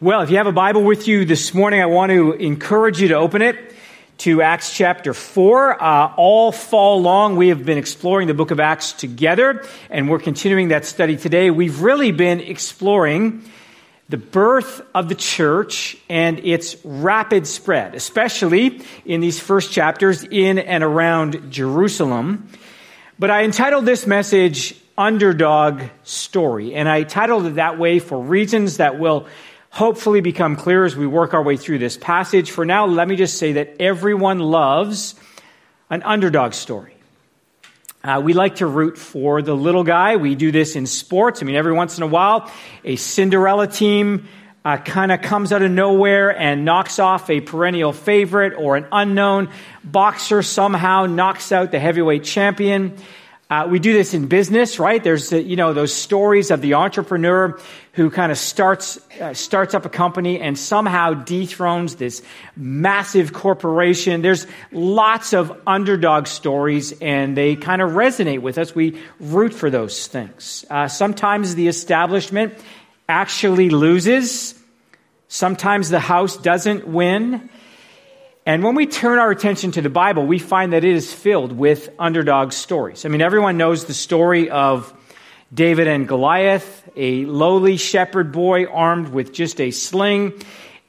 Well, if you have a Bible with you this morning, I want to encourage you to open it to Acts chapter 4. Uh, all fall long, we have been exploring the book of Acts together, and we're continuing that study today. We've really been exploring the birth of the church and its rapid spread, especially in these first chapters in and around Jerusalem. But I entitled this message Underdog Story, and I titled it that way for reasons that will hopefully become clear as we work our way through this passage. For now, let me just say that everyone loves an underdog story. Uh, we like to root for the little guy. We do this in sports. I mean, every once in a while, a Cinderella team uh, kind of comes out of nowhere and knocks off a perennial favorite, or an unknown boxer somehow knocks out the heavyweight champion. Uh, we do this in business, right? There's, you know, those stories of the entrepreneur who kind of starts, uh, starts up a company and somehow dethrones this massive corporation. There's lots of underdog stories and they kind of resonate with us. We root for those things. Uh, sometimes the establishment actually loses. Sometimes the house doesn't win. And when we turn our attention to the Bible, we find that it is filled with underdog stories. I mean, everyone knows the story of David and Goliath, a lowly shepherd boy armed with just a sling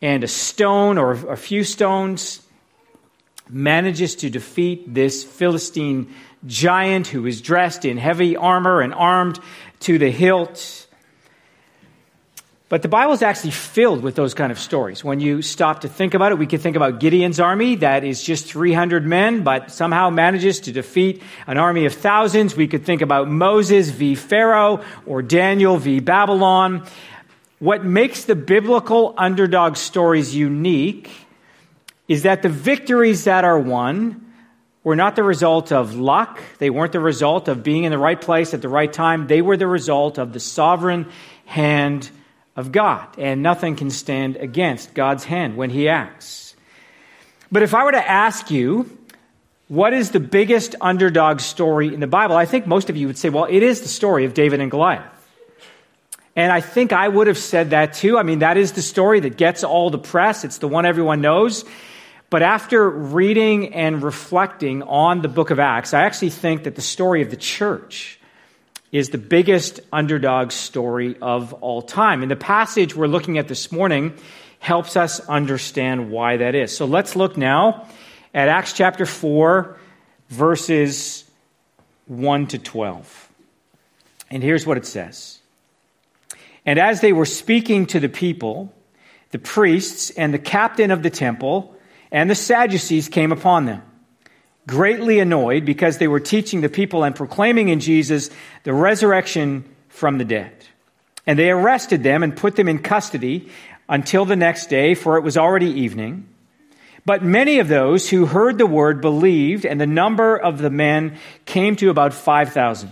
and a stone or a few stones manages to defeat this Philistine giant who is dressed in heavy armor and armed to the hilt. But the Bible is actually filled with those kind of stories. When you stop to think about it, we could think about Gideon's army that is just 300 men, but somehow manages to defeat an army of thousands. We could think about Moses v. Pharaoh or Daniel v. Babylon. What makes the biblical underdog stories unique is that the victories that are won were not the result of luck. They weren't the result of being in the right place at the right time. They were the result of the sovereign hand of God, and nothing can stand against God's hand when He acts. But if I were to ask you, what is the biggest underdog story in the Bible? I think most of you would say, well, it is the story of David and Goliath. And I think I would have said that too. I mean, that is the story that gets all the press. It's the one everyone knows. But after reading and reflecting on the book of Acts, I actually think that the story of the church is the biggest underdog story of all time. And the passage we're looking at this morning helps us understand why that is. So let's look now at Acts chapter 4, verses 1 to 12. And here's what it says And as they were speaking to the people, the priests and the captain of the temple and the Sadducees came upon them greatly annoyed because they were teaching the people and proclaiming in Jesus the resurrection from the dead. And they arrested them and put them in custody until the next day, for it was already evening. But many of those who heard the word believed, and the number of the men came to about 5,000.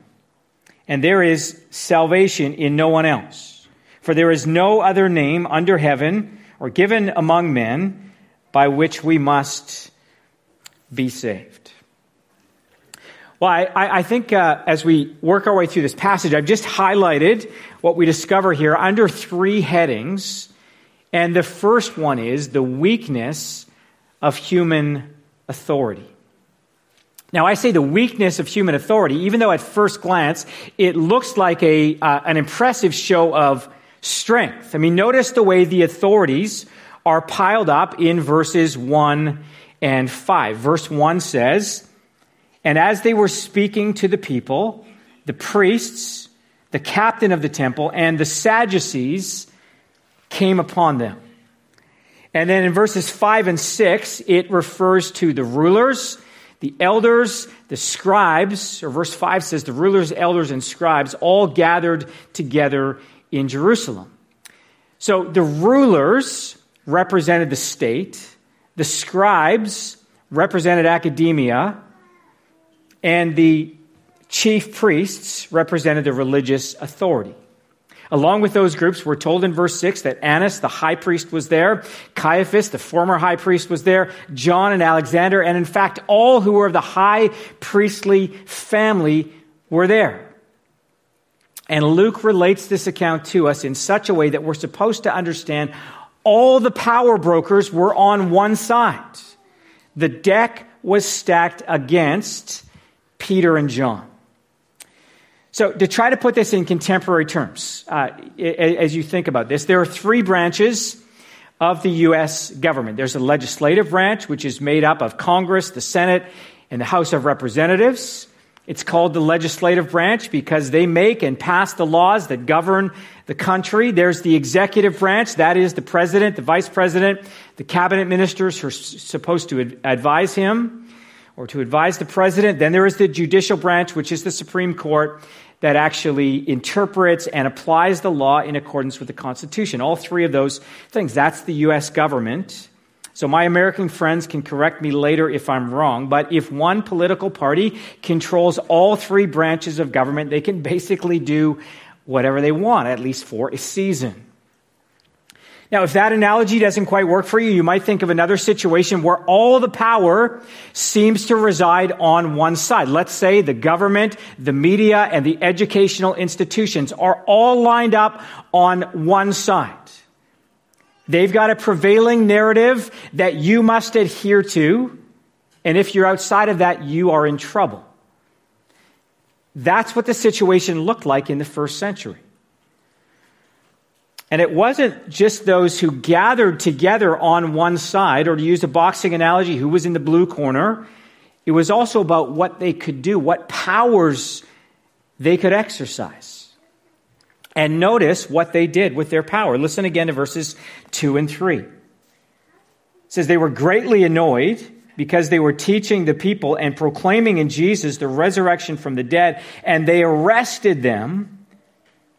And there is salvation in no one else. For there is no other name under heaven or given among men by which we must be saved. Well, I, I think uh, as we work our way through this passage, I've just highlighted what we discover here under three headings. And the first one is the weakness of human authority. Now, I say the weakness of human authority, even though at first glance it looks like a, uh, an impressive show of strength. I mean, notice the way the authorities are piled up in verses 1 and 5. Verse 1 says, And as they were speaking to the people, the priests, the captain of the temple, and the Sadducees came upon them. And then in verses 5 and 6, it refers to the rulers, the elders, the scribes, or verse 5 says the rulers, elders, and scribes all gathered together in Jerusalem. So the rulers represented the state, the scribes represented academia, and the chief priests represented the religious authority. Along with those groups, we're told in verse 6 that Annas, the high priest, was there, Caiaphas, the former high priest, was there, John and Alexander, and in fact, all who were of the high priestly family were there. And Luke relates this account to us in such a way that we're supposed to understand all the power brokers were on one side. The deck was stacked against Peter and John. So, to try to put this in contemporary terms, uh, as you think about this, there are three branches of the U.S. government. There's a legislative branch, which is made up of Congress, the Senate, and the House of Representatives. It's called the legislative branch because they make and pass the laws that govern the country. There's the executive branch, that is the president, the vice president, the cabinet ministers who are supposed to advise him or to advise the president. Then there is the judicial branch, which is the Supreme Court that actually interprets and applies the law in accordance with the Constitution. All three of those things. That's the U.S. government. So my American friends can correct me later if I'm wrong, but if one political party controls all three branches of government, they can basically do whatever they want, at least for a season. Now, if that analogy doesn't quite work for you, you might think of another situation where all the power seems to reside on one side. Let's say the government, the media, and the educational institutions are all lined up on one side. They've got a prevailing narrative that you must adhere to, and if you're outside of that, you are in trouble. That's what the situation looked like in the first century. And it wasn't just those who gathered together on one side, or to use a boxing analogy, who was in the blue corner. It was also about what they could do, what powers they could exercise. And notice what they did with their power. Listen again to verses 2 and 3. It says, They were greatly annoyed because they were teaching the people and proclaiming in Jesus the resurrection from the dead, and they arrested them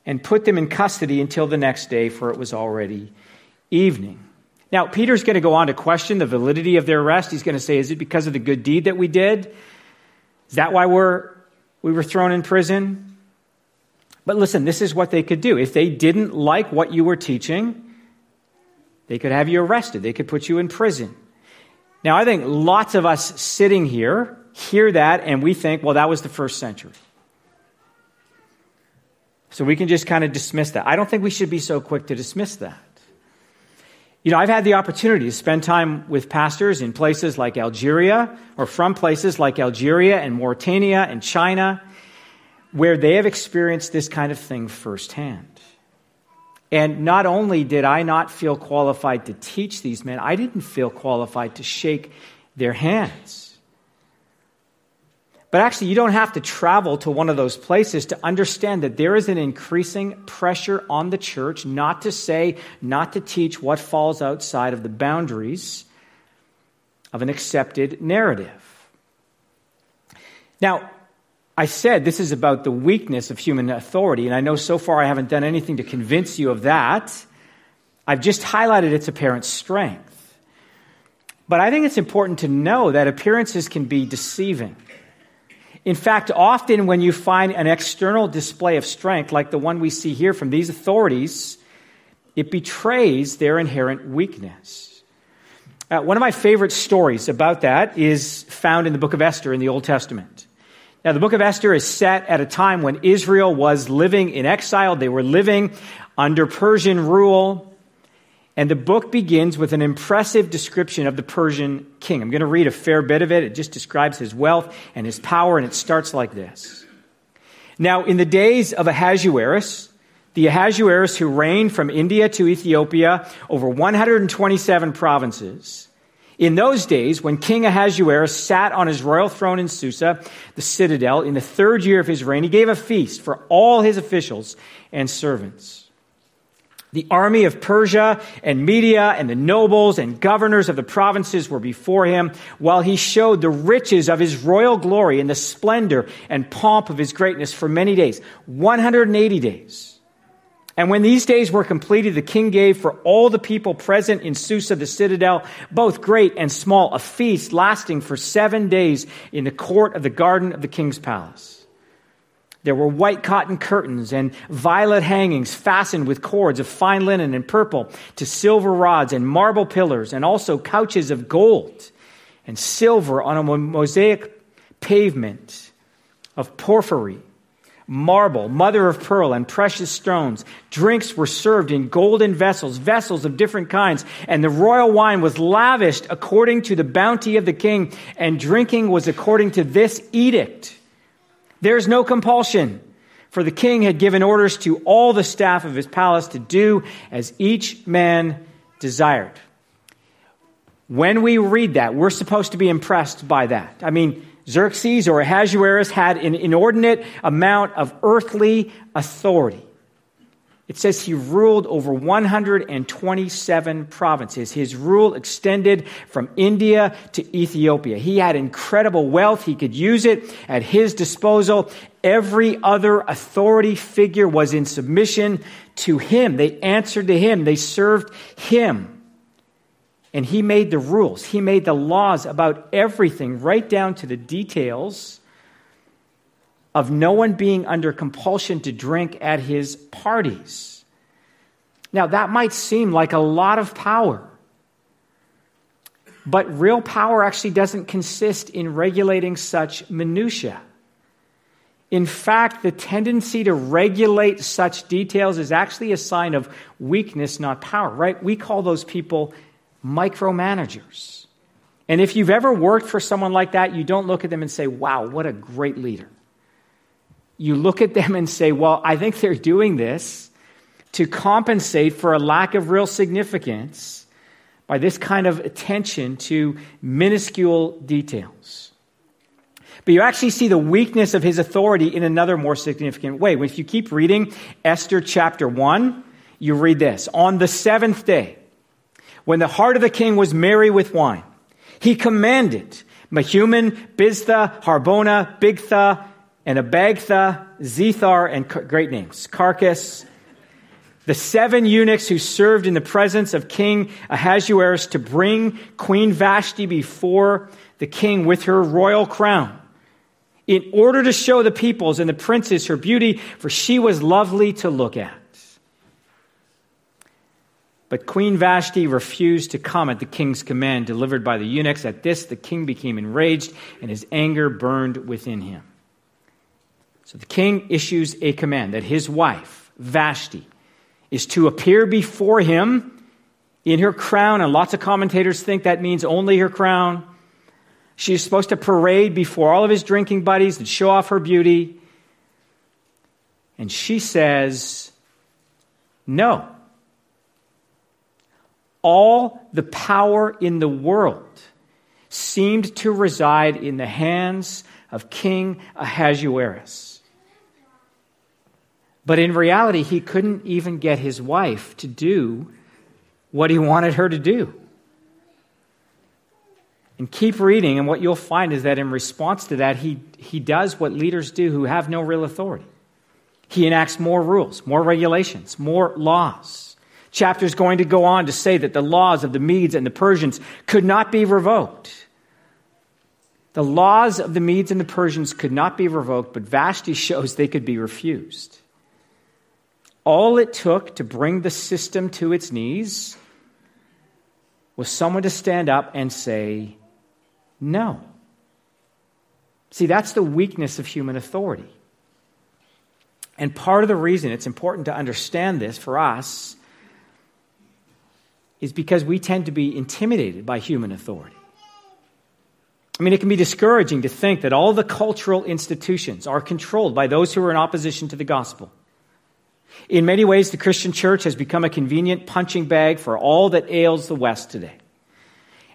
and put them in custody until the next day, for it was already evening. Now, Peter's going to go on to question the validity of their arrest. He's going to say, Is it because of the good deed that we did? Is that why we're, we were thrown in prison? But listen, this is what they could do. If they didn't like what you were teaching, they could have you arrested, they could put you in prison. Now, I think lots of us sitting here hear that and we think, well, that was the first century. So we can just kind of dismiss that. I don't think we should be so quick to dismiss that. You know, I've had the opportunity to spend time with pastors in places like Algeria or from places like Algeria and Mauritania and China where they have experienced this kind of thing firsthand. And not only did I not feel qualified to teach these men, I didn't feel qualified to shake their hands. But actually, you don't have to travel to one of those places to understand that there is an increasing pressure on the church not to say, not to teach what falls outside of the boundaries of an accepted narrative. Now, I said this is about the weakness of human authority, and I know so far I haven't done anything to convince you of that. I've just highlighted its apparent strength. But I think it's important to know that appearances can be deceiving. In fact, often when you find an external display of strength, like the one we see here from these authorities, it betrays their inherent weakness. Uh, one of my favorite stories about that is found in the book of Esther in the Old Testament. Now, the book of Esther is set at a time when Israel was living in exile. They were living under Persian rule. And the book begins with an impressive description of the Persian king. I'm going to read a fair bit of it. It just describes his wealth and his power, and it starts like this. Now, in the days of Ahasuerus, the Ahasuerus who reigned from India to Ethiopia over 127 provinces, In those days, when King Ahasuerus sat on his royal throne in Susa, the citadel, in the third year of his reign, he gave a feast for all his officials and servants. The army of Persia and Media and the nobles and governors of the provinces were before him, while he showed the riches of his royal glory and the splendor and pomp of his greatness for many days 180 days. And when these days were completed, the king gave for all the people present in Susa, the citadel, both great and small, a feast lasting for seven days in the court of the garden of the king's palace. There were white cotton curtains and violet hangings fastened with cords of fine linen and purple to silver rods and marble pillars, and also couches of gold and silver on a mosaic pavement of porphyry marble, mother of pearl, and precious stones. Drinks were served in golden vessels, vessels of different kinds, and the royal wine was lavished according to the bounty of the king, and drinking was according to this edict. There's no compulsion, for the king had given orders to all the staff of his palace to do as each man desired. When we read that, we're supposed to be impressed by that. I mean, Xerxes or Ahasuerus had an inordinate amount of earthly authority. It says he ruled over 127 provinces. His rule extended from India to Ethiopia. He had incredible wealth. He could use it at his disposal. Every other authority figure was in submission to him. They answered to him. They served him. And he made the rules, he made the laws about everything, right down to the details of no one being under compulsion to drink at his parties. Now, that might seem like a lot of power. But real power actually doesn't consist in regulating such minutiae. In fact, the tendency to regulate such details is actually a sign of weakness, not power, right? We call those people micromanagers. And if you've ever worked for someone like that, you don't look at them and say, wow, what a great leader. You look at them and say, well, I think they're doing this to compensate for a lack of real significance by this kind of attention to minuscule details. But you actually see the weakness of his authority in another more significant way. If you keep reading Esther chapter 1, you read this On the seventh day, when the heart of the king was merry with wine, he commanded Mehuman, Biztha, Harbona, Bigtha, and Abagtha, Zethar, and great names, Carkas, the seven eunuchs who served in the presence of King Ahasuerus to bring Queen Vashti before the king with her royal crown, in order to show the peoples and the princes her beauty, for she was lovely to look at. But Queen Vashti refused to come at the king's command delivered by the eunuchs. At this, the king became enraged, and his anger burned within him. So the king issues a command that his wife, Vashti, is to appear before him in her crown, and lots of commentators think that means only her crown. She's supposed to parade before all of his drinking buddies and show off her beauty. And she says, No all the power in the world seemed to reside in the hands of King Ahasuerus. But in reality, he couldn't even get his wife to do what he wanted her to do. And keep reading, and what you'll find is that in response to that, he, he does what leaders do who have no real authority. He enacts more rules, more regulations, more laws chapter is going to go on to say that the laws of the Medes and the Persians could not be revoked. The laws of the Medes and the Persians could not be revoked, but Vashti shows they could be refused. All it took to bring the system to its knees was someone to stand up and say, no. See, that's the weakness of human authority. And part of the reason it's important to understand this for us is because we tend to be intimidated by human authority. I mean, it can be discouraging to think that all the cultural institutions are controlled by those who are in opposition to the gospel. In many ways, the Christian church has become a convenient punching bag for all that ails the West today.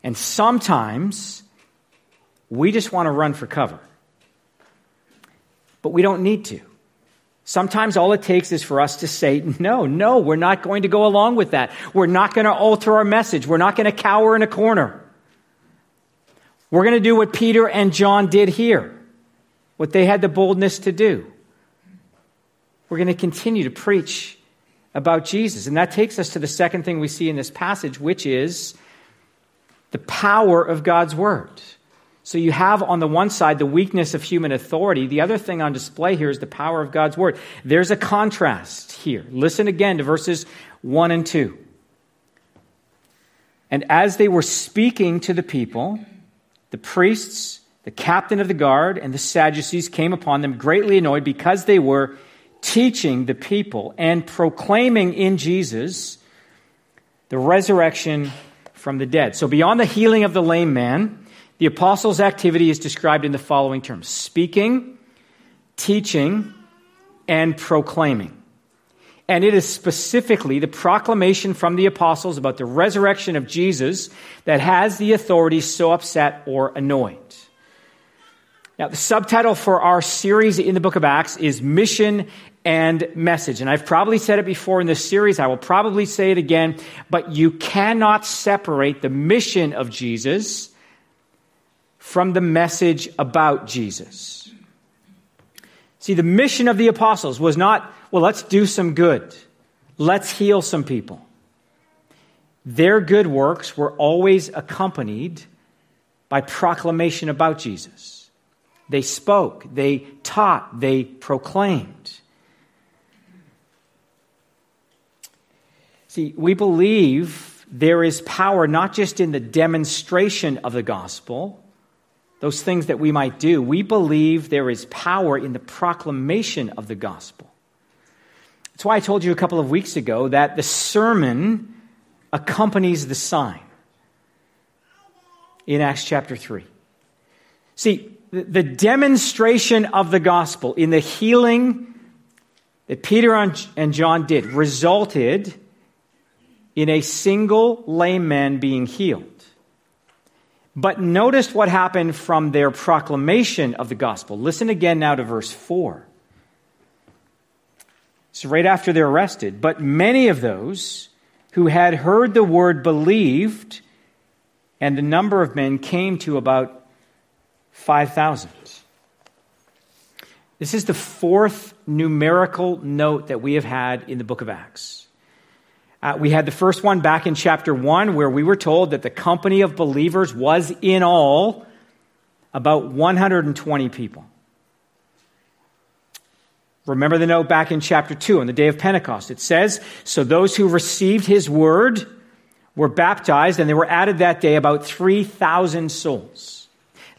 And sometimes we just want to run for cover. But we don't need to. Sometimes all it takes is for us to say, no, no, we're not going to go along with that. We're not going to alter our message. We're not going to cower in a corner. We're going to do what Peter and John did here, what they had the boldness to do. We're going to continue to preach about Jesus. And that takes us to the second thing we see in this passage, which is the power of God's word. So you have on the one side the weakness of human authority. The other thing on display here is the power of God's word. There's a contrast here. Listen again to verses 1 and 2. And as they were speaking to the people, the priests, the captain of the guard, and the Sadducees came upon them greatly annoyed because they were teaching the people and proclaiming in Jesus the resurrection from the dead. So, beyond the healing of the lame man, the apostles' activity is described in the following terms speaking, teaching, and proclaiming. And it is specifically the proclamation from the apostles about the resurrection of Jesus that has the authorities so upset or annoyed. Now, the subtitle for our series in the book of Acts is Mission and Message. And I've probably said it before in this series. I will probably say it again. But you cannot separate the mission of Jesus from the message about Jesus. See, the mission of the apostles was not, well, let's do some good. Let's heal some people. Their good works were always accompanied by proclamation about Jesus. They spoke, they taught, they proclaimed. See, we believe there is power not just in the demonstration of the gospel, those things that we might do, we believe there is power in the proclamation of the gospel. That's why I told you a couple of weeks ago that the sermon accompanies the sign in Acts chapter 3. See, the demonstration of the gospel in the healing that Peter and John did resulted in a single lame man being healed. But notice what happened from their proclamation of the gospel. Listen again now to verse 4. It's right after they're arrested. But many of those who had heard the word believed, and the number of men came to about 5,000. This is the fourth numerical note that we have had in the book of Acts. Uh, we had the first one back in chapter 1 where we were told that the company of believers was in all about 120 people. Remember the note back in chapter 2 on the day of Pentecost. It says, So those who received his word were baptized, and there were added that day about 3,000 souls.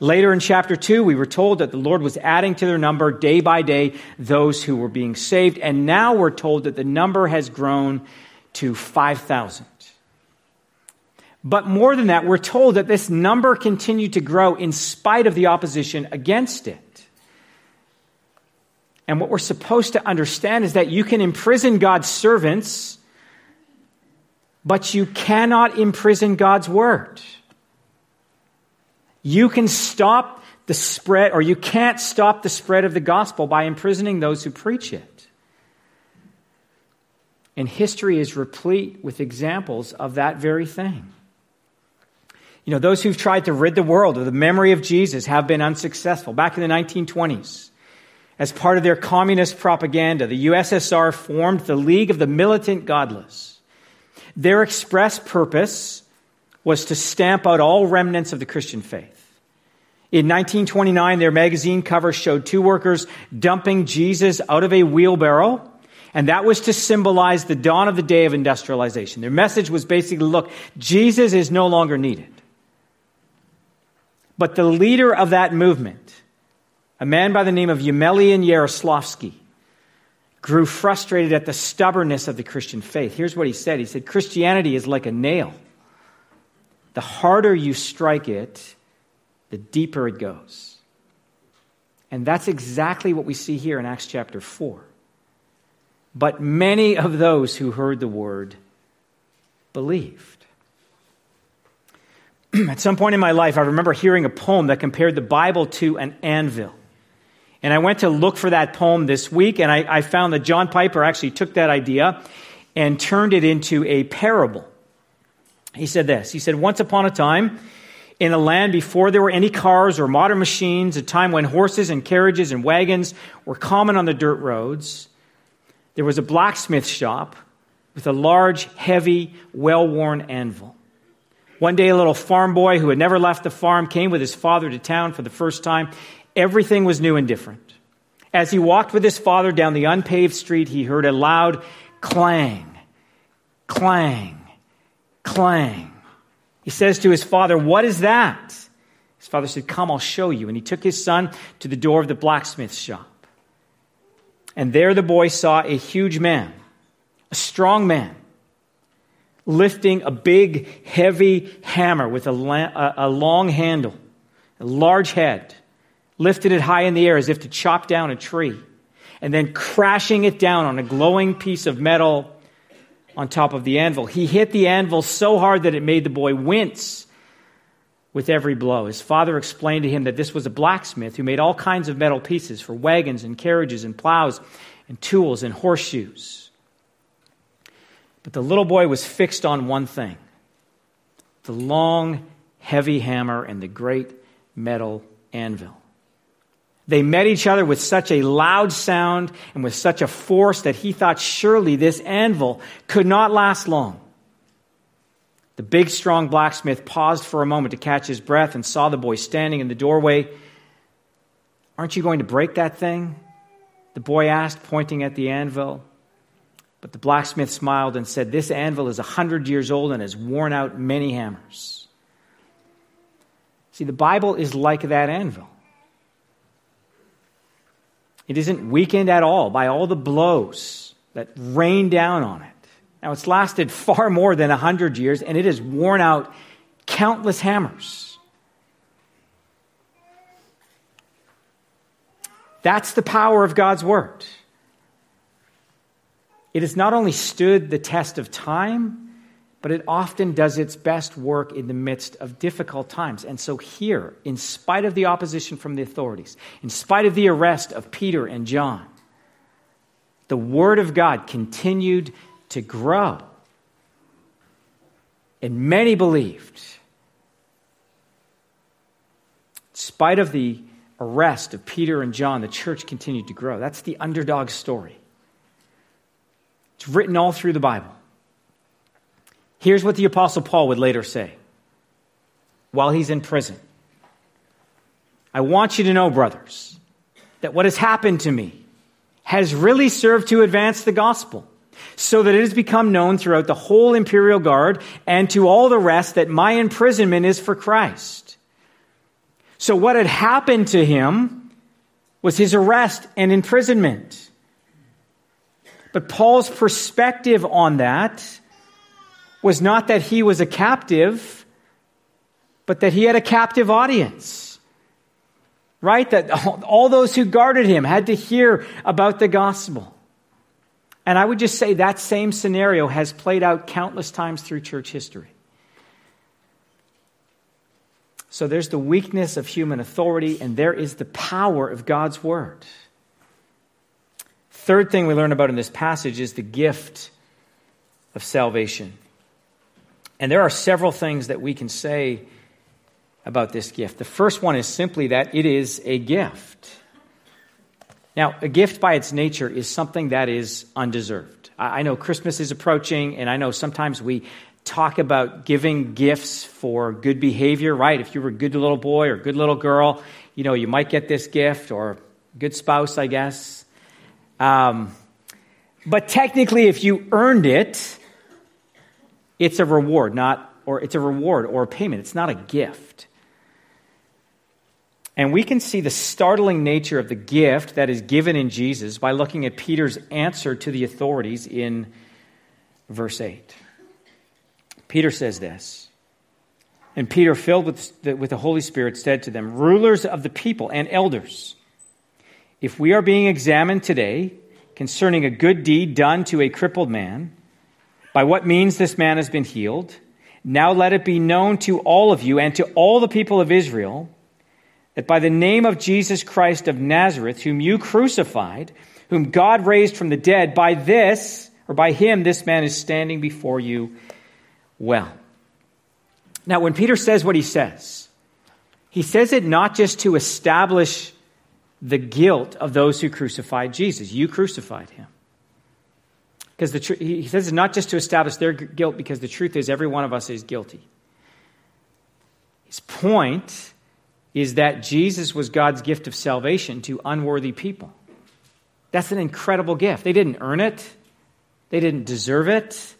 Later in chapter 2, we were told that the Lord was adding to their number day by day those who were being saved. And now we're told that the number has grown to 5,000. But more than that, we're told that this number continued to grow in spite of the opposition against it. And what we're supposed to understand is that you can imprison God's servants, but you cannot imprison God's word. You can stop the spread, or you can't stop the spread of the gospel by imprisoning those who preach it. And history is replete with examples of that very thing. You know, those who've tried to rid the world of the memory of Jesus have been unsuccessful. Back in the 1920s, as part of their communist propaganda, the USSR formed the League of the Militant Godless. Their express purpose was to stamp out all remnants of the Christian faith. In 1929, their magazine cover showed two workers dumping Jesus out of a wheelbarrow and that was to symbolize the dawn of the day of industrialization. Their message was basically look, Jesus is no longer needed. But the leader of that movement, a man by the name of Yemelyan Yaroslavsky, grew frustrated at the stubbornness of the Christian faith. Here's what he said He said, Christianity is like a nail. The harder you strike it, the deeper it goes. And that's exactly what we see here in Acts chapter 4. But many of those who heard the word believed. At some point in my life, I remember hearing a poem that compared the Bible to an anvil. And I went to look for that poem this week, and I, I found that John Piper actually took that idea and turned it into a parable. He said this He said, Once upon a time, in a land before there were any cars or modern machines, a time when horses and carriages and wagons were common on the dirt roads, there was a blacksmith shop with a large, heavy, well worn anvil. One day, a little farm boy who had never left the farm came with his father to town for the first time. Everything was new and different. As he walked with his father down the unpaved street, he heard a loud clang, clang, clang. He says to his father, What is that? His father said, Come, I'll show you. And he took his son to the door of the blacksmith's shop. And there the boy saw a huge man, a strong man, lifting a big, heavy hammer with a, la- a long handle, a large head lifted it high in the air as if to chop down a tree, and then crashing it down on a glowing piece of metal on top of the anvil. He hit the anvil so hard that it made the boy wince with every blow. His father explained to him that this was a blacksmith who made all kinds of metal pieces for wagons and carriages and plows and tools and horseshoes. But the little boy was fixed on one thing the long, heavy hammer and the great metal anvil. They met each other with such a loud sound and with such a force that he thought surely this anvil could not last long. The big, strong blacksmith paused for a moment to catch his breath and saw the boy standing in the doorway. Aren't you going to break that thing? The boy asked, pointing at the anvil. But the blacksmith smiled and said, This anvil is a hundred years old and has worn out many hammers. See, the Bible is like that anvil. It isn't weakened at all by all the blows that rain down on it. Now, it's lasted far more than 100 years, and it has worn out countless hammers. That's the power of God's Word. It has not only stood the test of time, but it often does its best work in the midst of difficult times. And so, here, in spite of the opposition from the authorities, in spite of the arrest of Peter and John, the Word of God continued to grow. And many believed. In spite of the arrest of Peter and John, the church continued to grow. That's the underdog story. It's written all through the Bible. Here's what the Apostle Paul would later say while he's in prison I want you to know, brothers, that what has happened to me has really served to advance the gospel, so that it has become known throughout the whole imperial guard and to all the rest that my imprisonment is for Christ. So, what had happened to him was his arrest and imprisonment. But Paul's perspective on that was not that he was a captive, but that he had a captive audience. Right? That all those who guarded him had to hear about the gospel. And I would just say that same scenario has played out countless times through church history. So there's the weakness of human authority, and there is the power of God's word. Third thing we learn about in this passage is the gift of salvation. And there are several things that we can say about this gift. The first one is simply that it is a gift. Now, a gift by its nature is something that is undeserved. I know Christmas is approaching, and I know sometimes we talk about giving gifts for good behavior, right? If you were a good little boy or good little girl, you know, you might get this gift, or good spouse, I guess. Um, but technically, if you earned it, it's a reward, not, or it's a reward or a payment. It's not a gift. And we can see the startling nature of the gift that is given in Jesus by looking at Peter's answer to the authorities in verse 8. Peter says this. And Peter, filled with the, with the Holy Spirit, said to them, Rulers of the people and elders, if we are being examined today concerning a good deed done to a crippled man, by what means this man has been healed. Now let it be known to all of you and to all the people of Israel that by the name of Jesus Christ of Nazareth, whom you crucified, whom God raised from the dead, by this, or by him, this man is standing before you well. Now, when Peter says what he says, he says it not just to establish the guilt of those who crucified Jesus. You crucified him. Because the tr- he says it's not just to establish their guilt, because the truth is every one of us is guilty. His point is that Jesus was God's gift of salvation to unworthy people. That's an incredible gift. They didn't earn it, they didn't deserve it.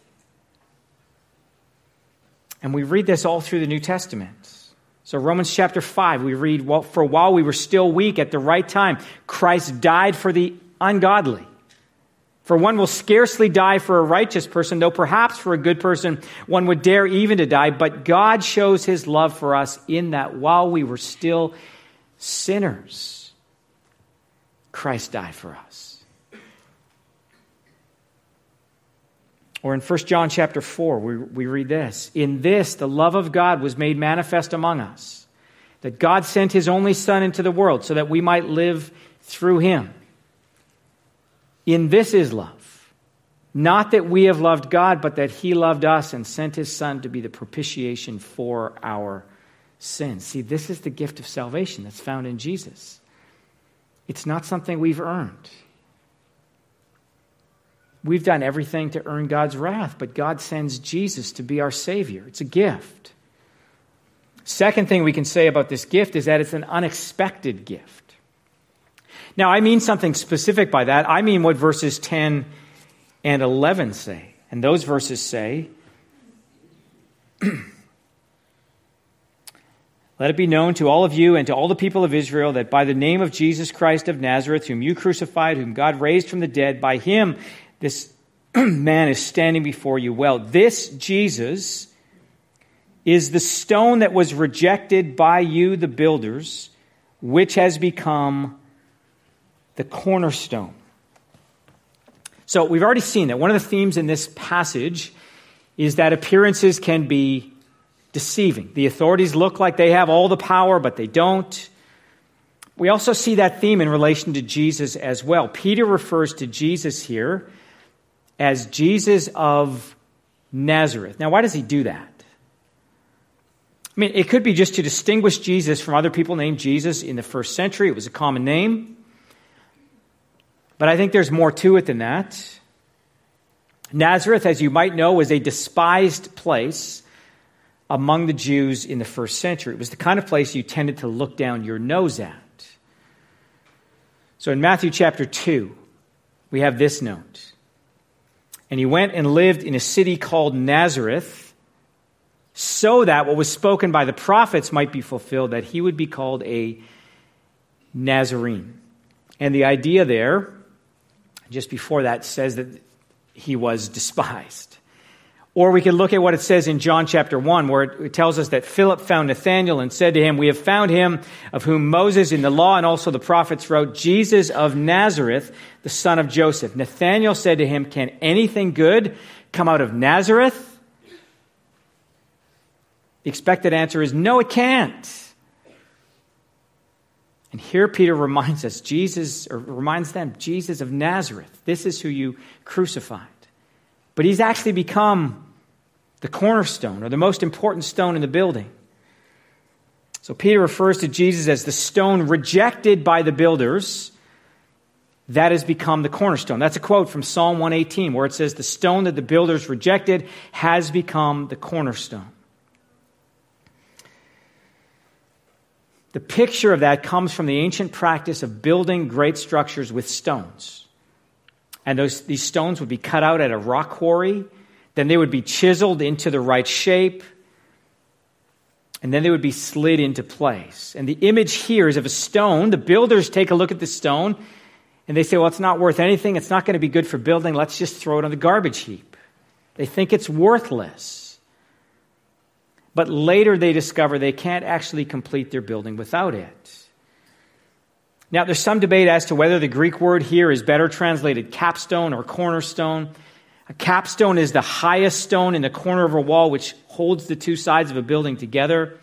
And we read this all through the New Testament. So, Romans chapter 5, we read, well, For while we were still weak at the right time, Christ died for the ungodly. For one will scarcely die for a righteous person, though perhaps for a good person one would dare even to die. But God shows his love for us in that while we were still sinners, Christ died for us. Or in 1 John chapter 4, we, we read this In this, the love of God was made manifest among us, that God sent his only Son into the world so that we might live through him. In this is love. Not that we have loved God, but that He loved us and sent His Son to be the propitiation for our sins. See, this is the gift of salvation that's found in Jesus. It's not something we've earned. We've done everything to earn God's wrath, but God sends Jesus to be our Savior. It's a gift. Second thing we can say about this gift is that it's an unexpected gift. Now, I mean something specific by that. I mean what verses 10 and 11 say. And those verses say, Let it be known to all of you and to all the people of Israel that by the name of Jesus Christ of Nazareth, whom you crucified, whom God raised from the dead, by him this man is standing before you well. This Jesus is the stone that was rejected by you, the builders, which has become the cornerstone. So we've already seen that one of the themes in this passage is that appearances can be deceiving. The authorities look like they have all the power, but they don't. We also see that theme in relation to Jesus as well. Peter refers to Jesus here as Jesus of Nazareth. Now, why does he do that? I mean, it could be just to distinguish Jesus from other people named Jesus in the first century. It was a common name. But I think there's more to it than that. Nazareth, as you might know, was a despised place among the Jews in the first century. It was the kind of place you tended to look down your nose at. So in Matthew chapter 2, we have this note. And he went and lived in a city called Nazareth, so that what was spoken by the prophets might be fulfilled, that he would be called a Nazarene. And the idea there just before that says that he was despised. Or we could look at what it says in John chapter 1, where it tells us that Philip found Nathanael and said to him, We have found him of whom Moses in the law and also the prophets wrote, Jesus of Nazareth, the son of Joseph. Nathanael said to him, Can anything good come out of Nazareth? The expected answer is, No, it can't. And here Peter reminds us, Jesus, or reminds them, Jesus of Nazareth. This is who you crucified. But he's actually become the cornerstone or the most important stone in the building. So Peter refers to Jesus as the stone rejected by the builders that has become the cornerstone. That's a quote from Psalm 118 where it says, The stone that the builders rejected has become the cornerstone. The picture of that comes from the ancient practice of building great structures with stones. And those, these stones would be cut out at a rock quarry, then they would be chiseled into the right shape, and then they would be slid into place. And the image here is of a stone. The builders take a look at the stone and they say, well, it's not worth anything. It's not going to be good for building. Let's just throw it on the garbage heap. They think it's worthless. But later they discover they can't actually complete their building without it. Now, there's some debate as to whether the Greek word here is better translated capstone or cornerstone. A capstone is the highest stone in the corner of a wall which holds the two sides of a building together.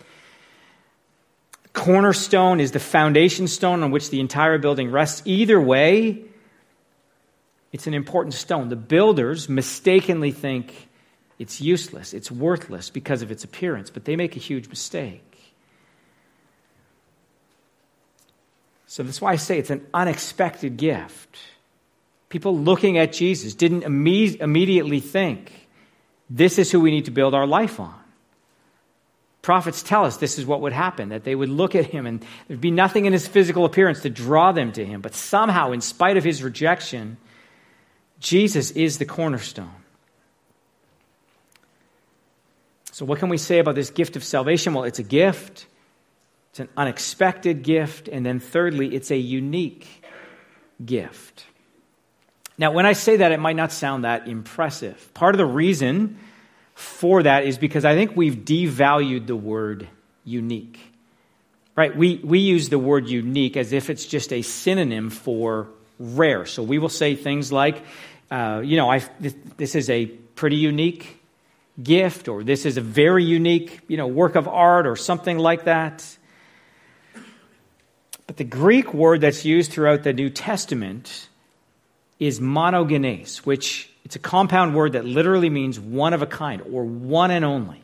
Cornerstone is the foundation stone on which the entire building rests. Either way, it's an important stone. The builders mistakenly think it's useless, it's worthless because of its appearance, but they make a huge mistake. So that's why I say it's an unexpected gift. People looking at Jesus didn't imme- immediately think, this is who we need to build our life on. Prophets tell us this is what would happen, that they would look at him and there'd be nothing in his physical appearance to draw them to him. But somehow, in spite of his rejection, Jesus is the cornerstone. So, what can we say about this gift of salvation? Well, it's a gift, it's an unexpected gift, and then thirdly, it's a unique gift. Now, when I say that, it might not sound that impressive. Part of the reason for that is because I think we've devalued the word unique. Right? We, we use the word unique as if it's just a synonym for rare. So we will say things like, uh, you know, this, this is a pretty unique gift, or this is a very unique, you know, work of art, or something like that. But the Greek word that's used throughout the New Testament is monogenes, which it's a compound word that literally means one of a kind or one and only.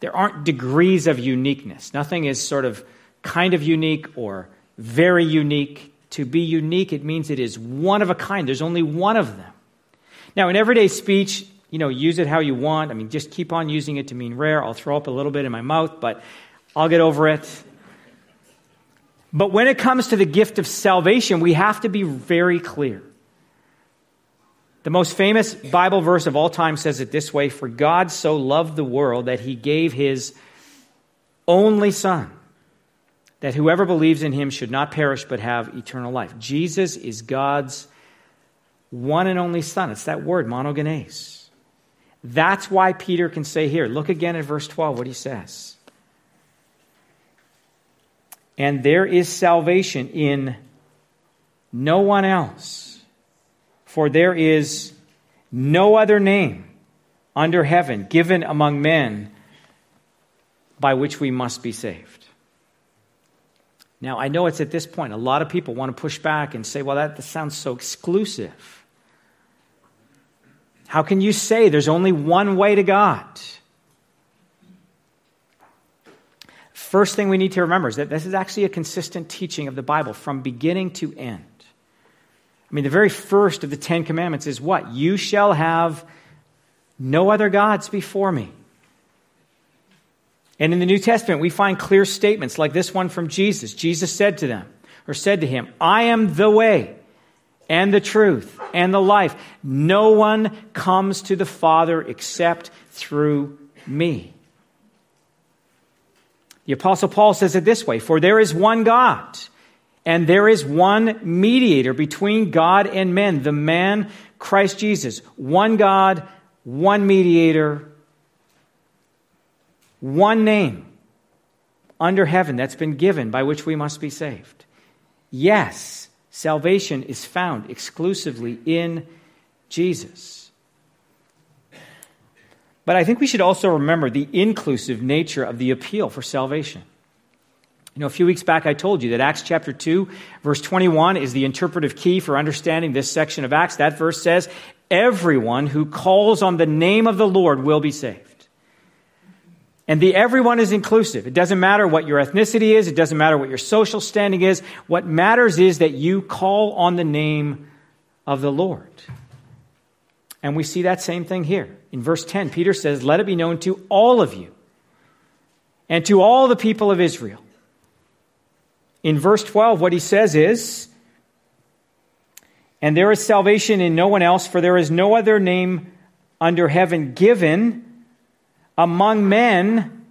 There aren't degrees of uniqueness. Nothing is sort of kind of unique or very unique. To be unique, it means it is one of a kind. There's only one of them. Now, in everyday speech, you know, use it how you want. I mean, just keep on using it to mean rare. I'll throw up a little bit in my mouth, but I'll get over it. But when it comes to the gift of salvation, we have to be very clear. The most famous Bible verse of all time says it this way For God so loved the world that he gave his only Son, that whoever believes in him should not perish but have eternal life. Jesus is God's one and only Son. It's that word, monogenes. That's why Peter can say here, look again at verse 12, what he says and there is salvation in no one else. For there is no other name under heaven given among men by which we must be saved. Now, I know it's at this point, a lot of people want to push back and say, well, that, that sounds so exclusive. How can you say there's only one way to God? First thing we need to remember is that this is actually a consistent teaching of the Bible from beginning to end. I mean, the very first of the Ten Commandments is what? You shall have no other gods before me. And in the New Testament, we find clear statements like this one from Jesus. Jesus said to them, or said to him, I am the way and the truth and the life. No one comes to the Father except through me. The Apostle Paul says it this way For there is one God, and there is one mediator between God and men, the man Christ Jesus. One God, one mediator, one name under heaven that's been given by which we must be saved. Yes, salvation is found exclusively in Jesus. But I think we should also remember the inclusive nature of the appeal for salvation. You know, a few weeks back I told you that Acts chapter 2, verse 21 is the interpretive key for understanding this section of Acts. That verse says, Everyone who calls on the name of the Lord will be saved. And the everyone is inclusive. It doesn't matter what your ethnicity is, it doesn't matter what your social standing is. What matters is that you call on the name of the Lord. And we see that same thing here. In verse 10, Peter says, Let it be known to all of you and to all the people of Israel. In verse 12, what he says is, And there is salvation in no one else, for there is no other name under heaven given among men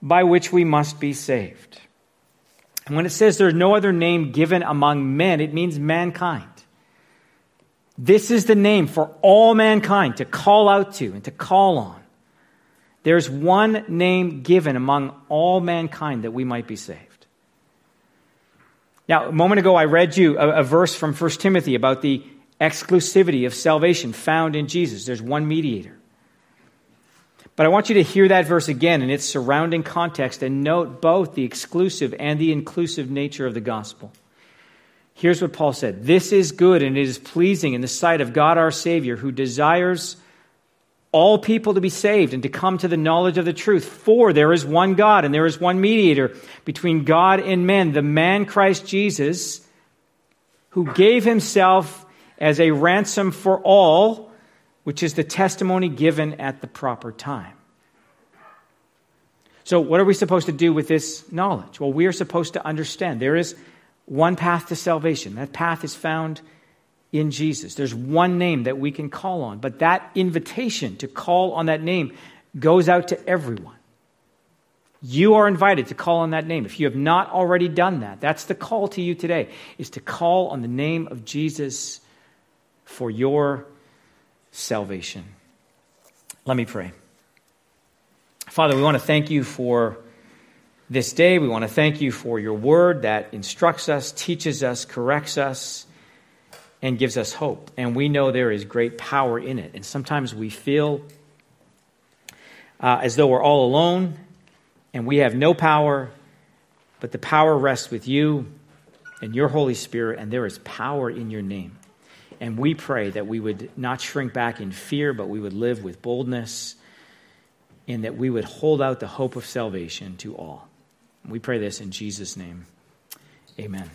by which we must be saved. And when it says there's no other name given among men, it means mankind. This is the name for all mankind to call out to and to call on. There's one name given among all mankind that we might be saved. Now, a moment ago, I read you a, a verse from 1 Timothy about the exclusivity of salvation found in Jesus. There's one mediator. But I want you to hear that verse again in its surrounding context and note both the exclusive and the inclusive nature of the gospel. Here's what Paul said This is good and it is pleasing in the sight of God our Savior, who desires all people to be saved and to come to the knowledge of the truth. For there is one God and there is one mediator between God and men, the man Christ Jesus, who gave himself as a ransom for all which is the testimony given at the proper time. So, what are we supposed to do with this knowledge? Well, we are supposed to understand there is one path to salvation. That path is found in Jesus. There's one name that we can call on, but that invitation to call on that name goes out to everyone. You are invited to call on that name. If you have not already done that, that's the call to you today, is to call on the name of Jesus for your salvation. Let me pray. Father, we want to thank you for this day. We want to thank you for your word that instructs us, teaches us, corrects us, and gives us hope. And we know there is great power in it. And sometimes we feel uh, as though we're all alone and we have no power, but the power rests with you and your Holy Spirit, and there is power in your name. And we pray that we would not shrink back in fear, but we would live with boldness, and that we would hold out the hope of salvation to all. We pray this in Jesus' name. Amen.